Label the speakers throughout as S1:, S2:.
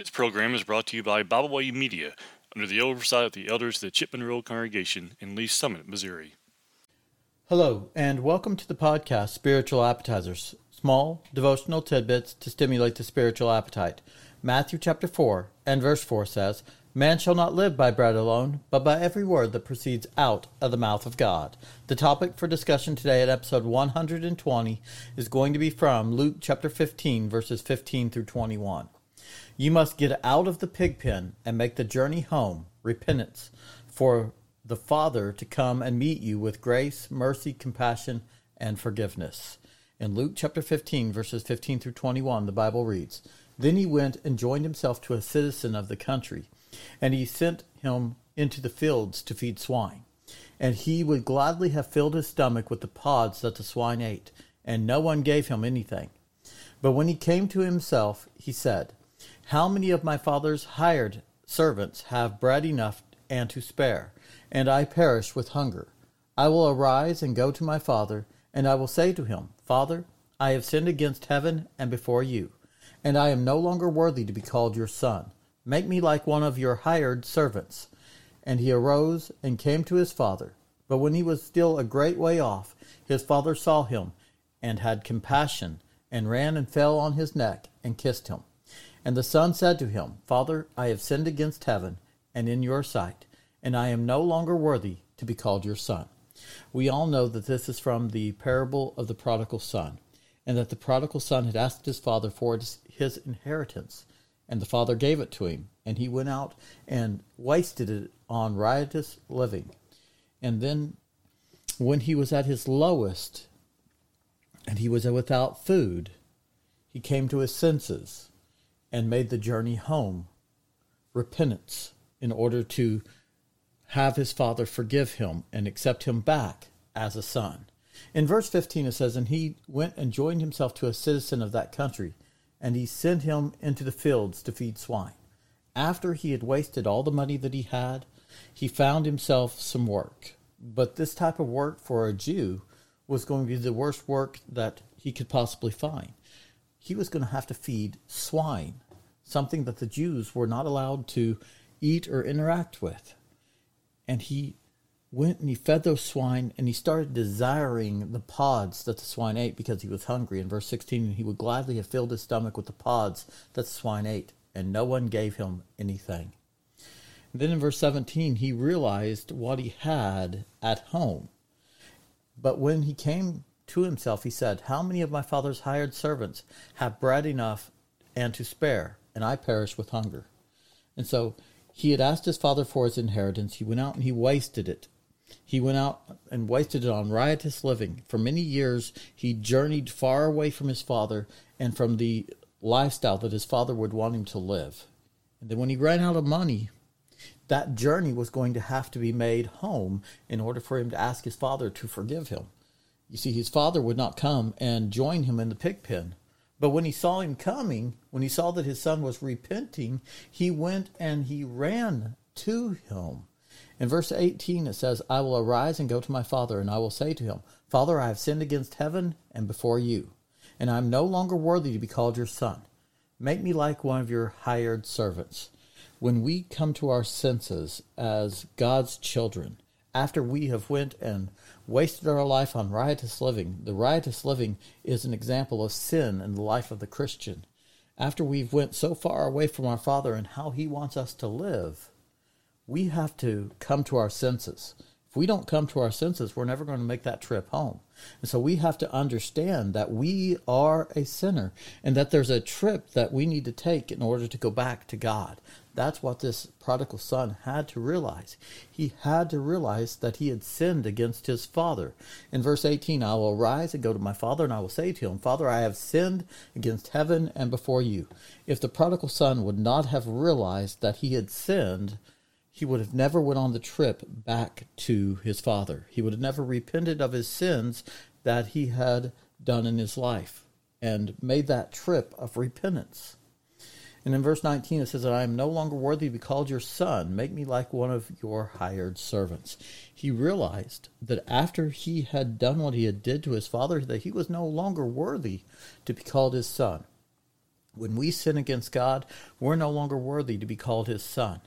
S1: This program is brought to you by Byway Media under the oversight of the elders of the Chipman Road Congregation in Lee's Summit, Missouri.
S2: Hello, and welcome to the podcast Spiritual Appetizers, small devotional tidbits to stimulate the spiritual appetite. Matthew chapter 4 and verse 4 says, Man shall not live by bread alone, but by every word that proceeds out of the mouth of God. The topic for discussion today at episode 120 is going to be from Luke chapter 15, verses 15 through 21. You must get out of the pig pen and make the journey home, repentance, for the Father to come and meet you with grace, mercy, compassion, and forgiveness. In Luke chapter 15, verses 15 through 21, the Bible reads Then he went and joined himself to a citizen of the country, and he sent him into the fields to feed swine. And he would gladly have filled his stomach with the pods that the swine ate, and no one gave him anything. But when he came to himself, he said, How many of my father's hired servants have bread enough and to spare? and I perish with hunger. I will arise and go to my father, and I will say to him, Father, I have sinned against heaven and before you, and I am no longer worthy to be called your son. Make me like one of your hired servants. And he arose and came to his father. But when he was still a great way off, his father saw him, and had compassion, and ran and fell on his neck, and kissed him. And the son said to him, Father, I have sinned against heaven, and in your sight and I am no longer worthy to be called your son. We all know that this is from the parable of the prodigal son, and that the prodigal son had asked his father for his inheritance, and the father gave it to him, and he went out and wasted it on riotous living. And then, when he was at his lowest, and he was without food, he came to his senses and made the journey home, repentance, in order to have his father forgive him and accept him back as a son. In verse 15 it says, And he went and joined himself to a citizen of that country, and he sent him into the fields to feed swine. After he had wasted all the money that he had, he found himself some work. But this type of work for a Jew was going to be the worst work that he could possibly find. He was going to have to feed swine, something that the Jews were not allowed to eat or interact with and he went and he fed those swine and he started desiring the pods that the swine ate because he was hungry. In verse 16, he would gladly have filled his stomach with the pods that the swine ate, and no one gave him anything. And then in verse 17, he realized what he had at home. But when he came to himself, he said, How many of my father's hired servants have bread enough and to spare, and I perish with hunger? And so he had asked his father for his inheritance. He went out and he wasted it. He went out and wasted it on riotous living. For many years, he journeyed far away from his father and from the lifestyle that his father would want him to live. And then when he ran out of money, that journey was going to have to be made home in order for him to ask his father to forgive him. You see, his father would not come and join him in the pig pen. But when he saw him coming, when he saw that his son was repenting, he went and he ran to him. In verse 18, it says, I will arise and go to my father, and I will say to him, Father, I have sinned against heaven and before you, and I am no longer worthy to be called your son. Make me like one of your hired servants. When we come to our senses as God's children, after we have went and wasted our life on riotous living. The riotous living is an example of sin in the life of the Christian. After we've went so far away from our Father and how He wants us to live, we have to come to our senses. If we don't come to our senses, we're never going to make that trip home. And so we have to understand that we are a sinner and that there's a trip that we need to take in order to go back to God. That's what this prodigal son had to realize. He had to realize that he had sinned against his father. In verse 18, I will rise and go to my father, and I will say to him, Father, I have sinned against heaven and before you. If the prodigal son would not have realized that he had sinned, he would have never went on the trip back to his father. He would have never repented of his sins that he had done in his life and made that trip of repentance. And in verse 19 it says that I am no longer worthy to be called your son. Make me like one of your hired servants. He realized that after he had done what he had did to his father, that he was no longer worthy to be called his son. When we sin against God, we're no longer worthy to be called his son.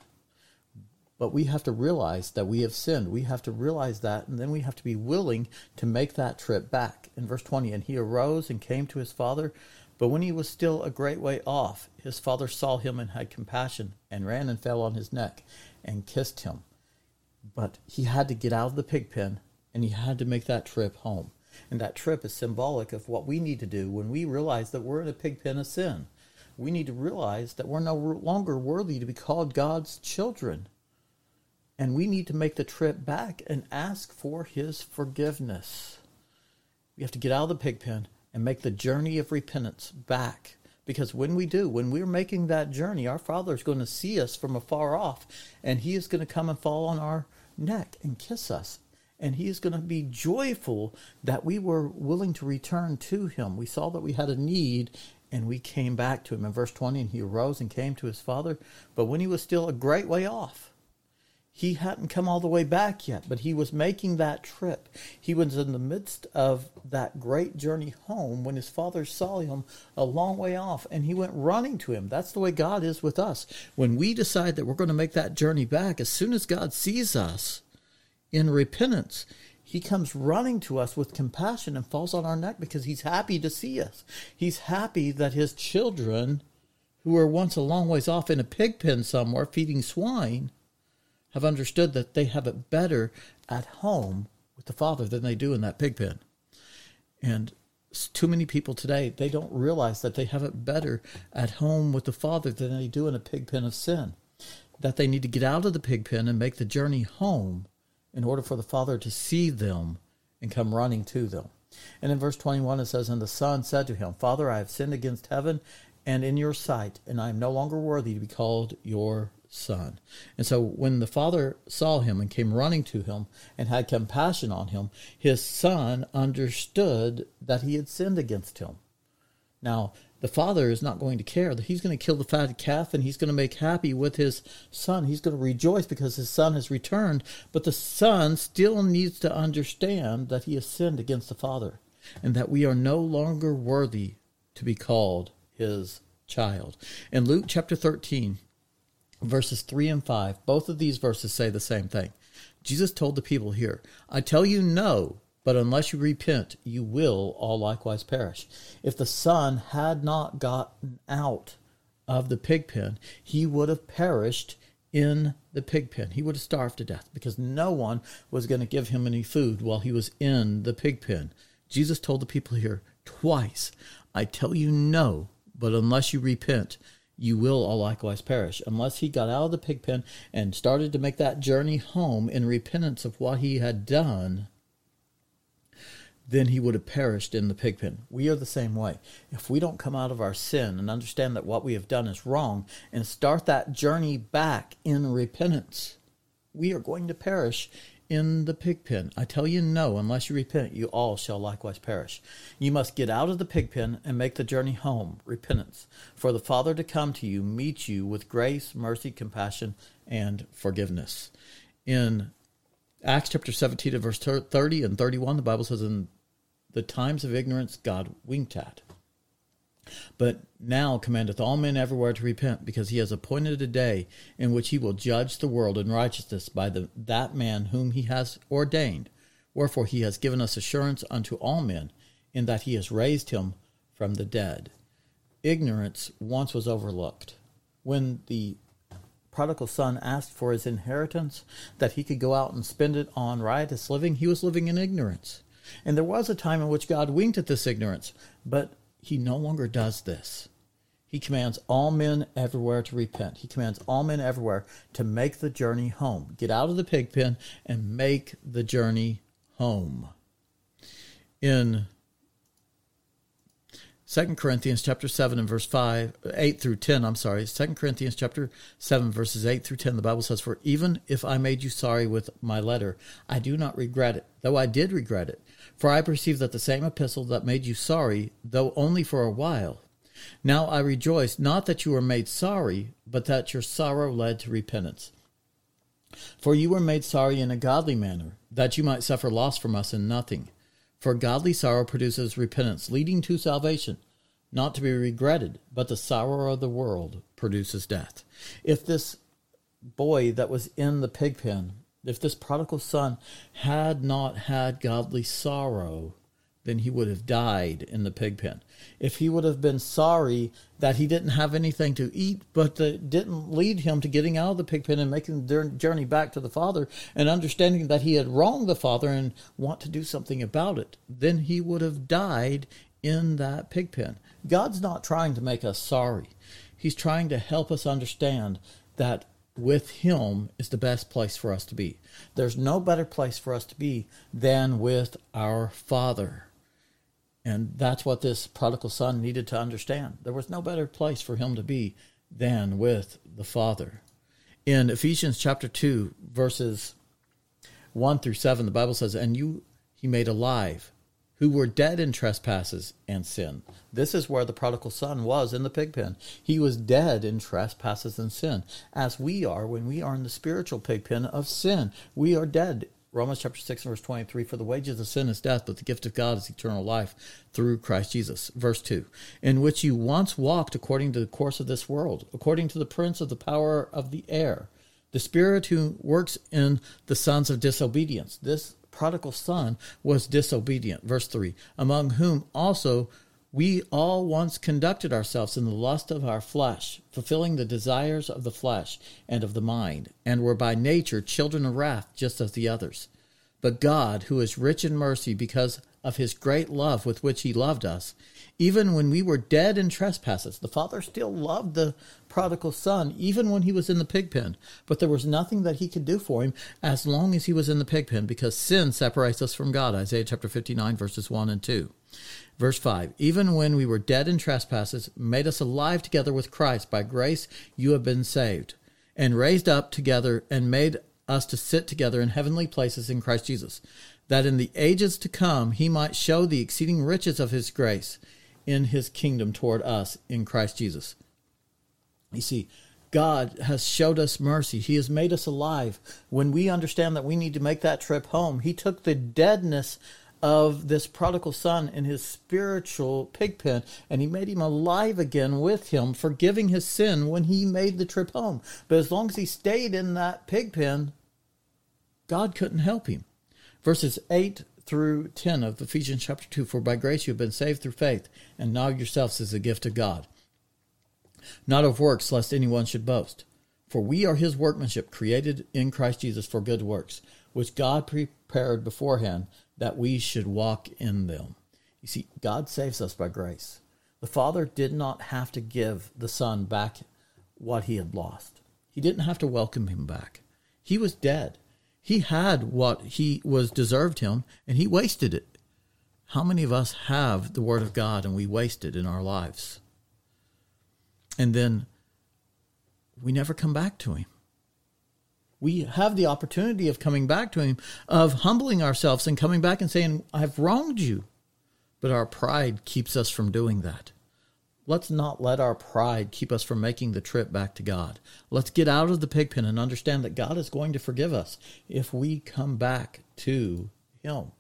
S2: But we have to realize that we have sinned. We have to realize that, and then we have to be willing to make that trip back. In verse 20, and he arose and came to his father. But when he was still a great way off, his father saw him and had compassion, and ran and fell on his neck and kissed him. But he had to get out of the pig pen, and he had to make that trip home. And that trip is symbolic of what we need to do when we realize that we're in a pig pen of sin. We need to realize that we're no longer worthy to be called God's children. And we need to make the trip back and ask for his forgiveness. We have to get out of the pig pen and make the journey of repentance back. Because when we do, when we're making that journey, our Father is going to see us from afar off, and He is going to come and fall on our neck and kiss us. And He is going to be joyful that we were willing to return to Him. We saw that we had a need, and we came back to Him. In verse 20, and He arose and came to His Father, but when He was still a great way off, he hadn't come all the way back yet, but he was making that trip. He was in the midst of that great journey home when his father saw him a long way off and he went running to him. That's the way God is with us. When we decide that we're going to make that journey back, as soon as God sees us in repentance, he comes running to us with compassion and falls on our neck because he's happy to see us. He's happy that his children, who were once a long ways off in a pig pen somewhere feeding swine, have understood that they have it better at home with the Father than they do in that pig pen. And too many people today, they don't realize that they have it better at home with the Father than they do in a pig pen of sin. That they need to get out of the pig pen and make the journey home in order for the Father to see them and come running to them. And in verse 21, it says, And the Son said to him, Father, I have sinned against heaven and in your sight, and I am no longer worthy to be called your son. And so when the father saw him and came running to him and had compassion on him, his son understood that he had sinned against him. Now, the father is not going to care. He's going to kill the fatted calf and he's going to make happy with his son. He's going to rejoice because his son has returned. But the son still needs to understand that he has sinned against the father and that we are no longer worthy to be called his child. In Luke chapter 13, verses 3 and 5, both of these verses say the same thing. Jesus told the people here, I tell you no, but unless you repent, you will all likewise perish. If the son had not gotten out of the pig pen, he would have perished in the pig pen. He would have starved to death because no one was going to give him any food while he was in the pig pen. Jesus told the people here twice, I tell you no, but unless you repent, you will all likewise perish. Unless he got out of the pig pen and started to make that journey home in repentance of what he had done, then he would have perished in the pig pen. We are the same way. If we don't come out of our sin and understand that what we have done is wrong and start that journey back in repentance, we are going to perish in the pig pen. I tell you, no, unless you repent, you all shall likewise perish. You must get out of the pig pen and make the journey home, repentance, for the Father to come to you, meet you with grace, mercy, compassion, and forgiveness. In Acts chapter 17 verse 30 and 31, the Bible says, In the times of ignorance, God winked at. But now commandeth all men everywhere to repent, because he has appointed a day in which he will judge the world in righteousness by the, that man whom he has ordained. Wherefore he has given us assurance unto all men, in that he has raised him from the dead. Ignorance once was overlooked. When the prodigal son asked for his inheritance, that he could go out and spend it on riotous living, he was living in ignorance. And there was a time in which God winked at this ignorance, but he no longer does this. He commands all men everywhere to repent. He commands all men everywhere to make the journey home. Get out of the pig pen and make the journey home. In 2 Corinthians chapter 7 and verse 5 8 through 10, I'm sorry. 2 Corinthians chapter 7 verses 8 through 10 the Bible says for even if I made you sorry with my letter, I do not regret it, though I did regret it for I perceive that the same epistle that made you sorry, though only for a while, now I rejoice not that you were made sorry, but that your sorrow led to repentance. For you were made sorry in a godly manner, that you might suffer loss from us in nothing. For godly sorrow produces repentance, leading to salvation, not to be regretted, but the sorrow of the world produces death. If this boy that was in the pig pen, if this prodigal son had not had godly sorrow, then he would have died in the pig pen. If he would have been sorry that he didn't have anything to eat, but that didn't lead him to getting out of the pig pen and making the journey back to the Father and understanding that he had wronged the Father and want to do something about it, then he would have died in that pig pen. God's not trying to make us sorry. He's trying to help us understand that with Him is the best place for us to be. There's no better place for us to be than with our Father. And that's what this prodigal son needed to understand. There was no better place for him to be than with the Father. In Ephesians chapter 2, verses 1 through 7, the Bible says, And you he made alive who were dead in trespasses and sin. This is where the prodigal son was in the pig pen. He was dead in trespasses and sin, as we are when we are in the spiritual pig pen of sin. We are dead Romans chapter 6 verse 23 For the wages of sin is death, but the gift of God is eternal life through Christ Jesus. Verse 2 In which you once walked according to the course of this world, according to the prince of the power of the air, the spirit who works in the sons of disobedience. This prodigal son was disobedient. Verse 3 Among whom also we all once conducted ourselves in the lust of our flesh, fulfilling the desires of the flesh and of the mind, and were by nature children of wrath, just as the others. But God, who is rich in mercy because of his great love with which he loved us, even when we were dead in trespasses, the Father still loved the prodigal son, even when he was in the pig pen. But there was nothing that he could do for him as long as he was in the pig pen, because sin separates us from God. Isaiah chapter 59, verses 1 and 2. Verse 5 Even when we were dead in trespasses, made us alive together with Christ. By grace you have been saved, and raised up together, and made us to sit together in heavenly places in Christ Jesus, that in the ages to come he might show the exceeding riches of his grace in his kingdom toward us in Christ Jesus. You see, God has showed us mercy. He has made us alive. When we understand that we need to make that trip home, He took the deadness of this prodigal son in his spiritual pig pen, and he made him alive again with him, forgiving his sin when he made the trip home. But as long as he stayed in that pig pen, God couldn't help him. Verses 8 through 10 of Ephesians chapter 2 For by grace you have been saved through faith, and not yourselves is a gift of God, not of works, lest anyone should boast. For we are his workmanship, created in Christ Jesus for good works, which God prepared beforehand that we should walk in them. You see, God saves us by grace. The Father did not have to give the Son back what he had lost. He didn't have to welcome him back. He was dead. He had what he was deserved him, and he wasted it. How many of us have the Word of God and we waste it in our lives? And then we never come back to him we have the opportunity of coming back to him, of humbling ourselves and coming back and saying, I've wronged you. But our pride keeps us from doing that. Let's not let our pride keep us from making the trip back to God. Let's get out of the pig pen and understand that God is going to forgive us if we come back to Him.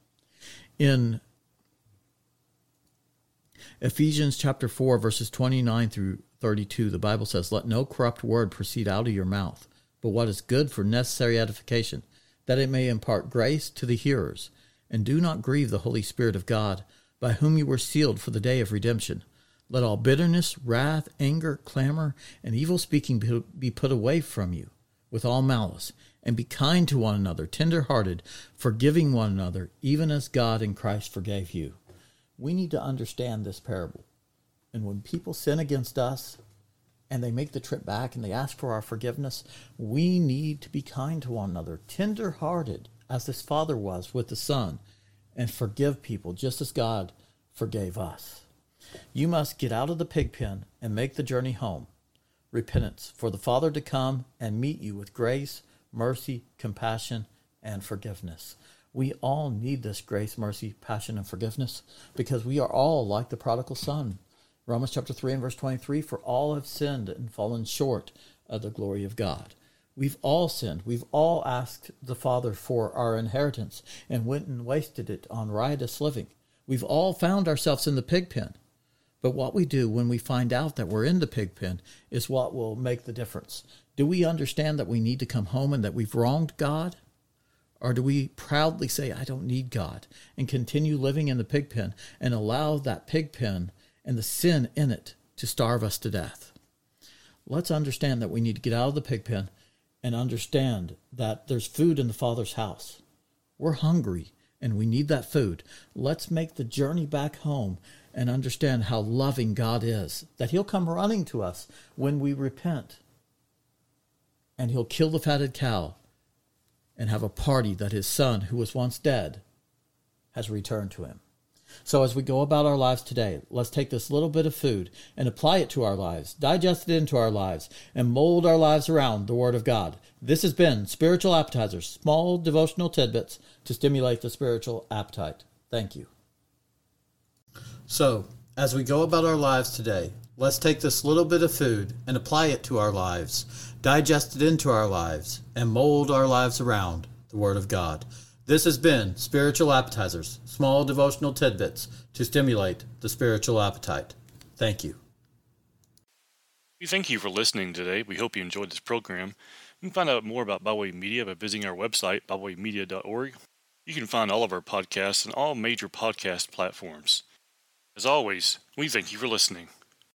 S2: In Ephesians chapter 4, verses 29 through 32, the Bible says, Let no corrupt word proceed out of your mouth but what is good for necessary edification, that it may impart grace to the hearers. And do not grieve the Holy Spirit of God, by whom you were sealed for the day of redemption. Let all bitterness, wrath, anger, clamor, and evil speaking be put away from you, with all malice, and be kind to one another, tender hearted, forgiving one another, even as God in Christ forgave you. We need to understand this parable. And when people sin against us, and they make the trip back and they ask for our forgiveness, we need to be kind to one another, tender hearted, as this father was with the son, and forgive people just as God forgave us. You must get out of the pig pen and make the journey home. Repentance, for the Father to come and meet you with grace, mercy, compassion, and forgiveness. We all need this grace, mercy, passion, and forgiveness because we are all like the prodigal son. Romans chapter 3 and verse 23 For all have sinned and fallen short of the glory of God. We've all sinned. We've all asked the Father for our inheritance and went and wasted it on riotous living. We've all found ourselves in the pig pen. But what we do when we find out that we're in the pig pen is what will make the difference. Do we understand that we need to come home and that we've wronged God? Or do we proudly say, I don't need God, and continue living in the pig pen and allow that pig pen and the sin in it to starve us to death? Let's understand that we need to get out of the pig pen and understand that there's food in the Father's house. We're hungry and we need that food. Let's make the journey back home and understand how loving God is, that He'll come running to us when we repent. And He'll kill the fatted cow and have a party that His Son, who was once dead, has returned to Him. So, as we go about our lives today, let's take this little bit of food and apply it to our lives, digest it into our lives, and mold our lives around the Word of God. This has been Spiritual Appetizers, small devotional tidbits to stimulate the spiritual appetite. Thank you. So, as we go about our lives today, let's take this little bit of food and apply it to our lives, digest it into our lives, and mold our lives around the Word of God. This has been Spiritual Appetizers, small devotional tidbits to stimulate the spiritual appetite. Thank you.
S1: We thank you for listening today. We hope you enjoyed this program. You can find out more about Byway Media by visiting our website, bywaymedia.org. You can find all of our podcasts on all major podcast platforms. As always, we thank you for listening.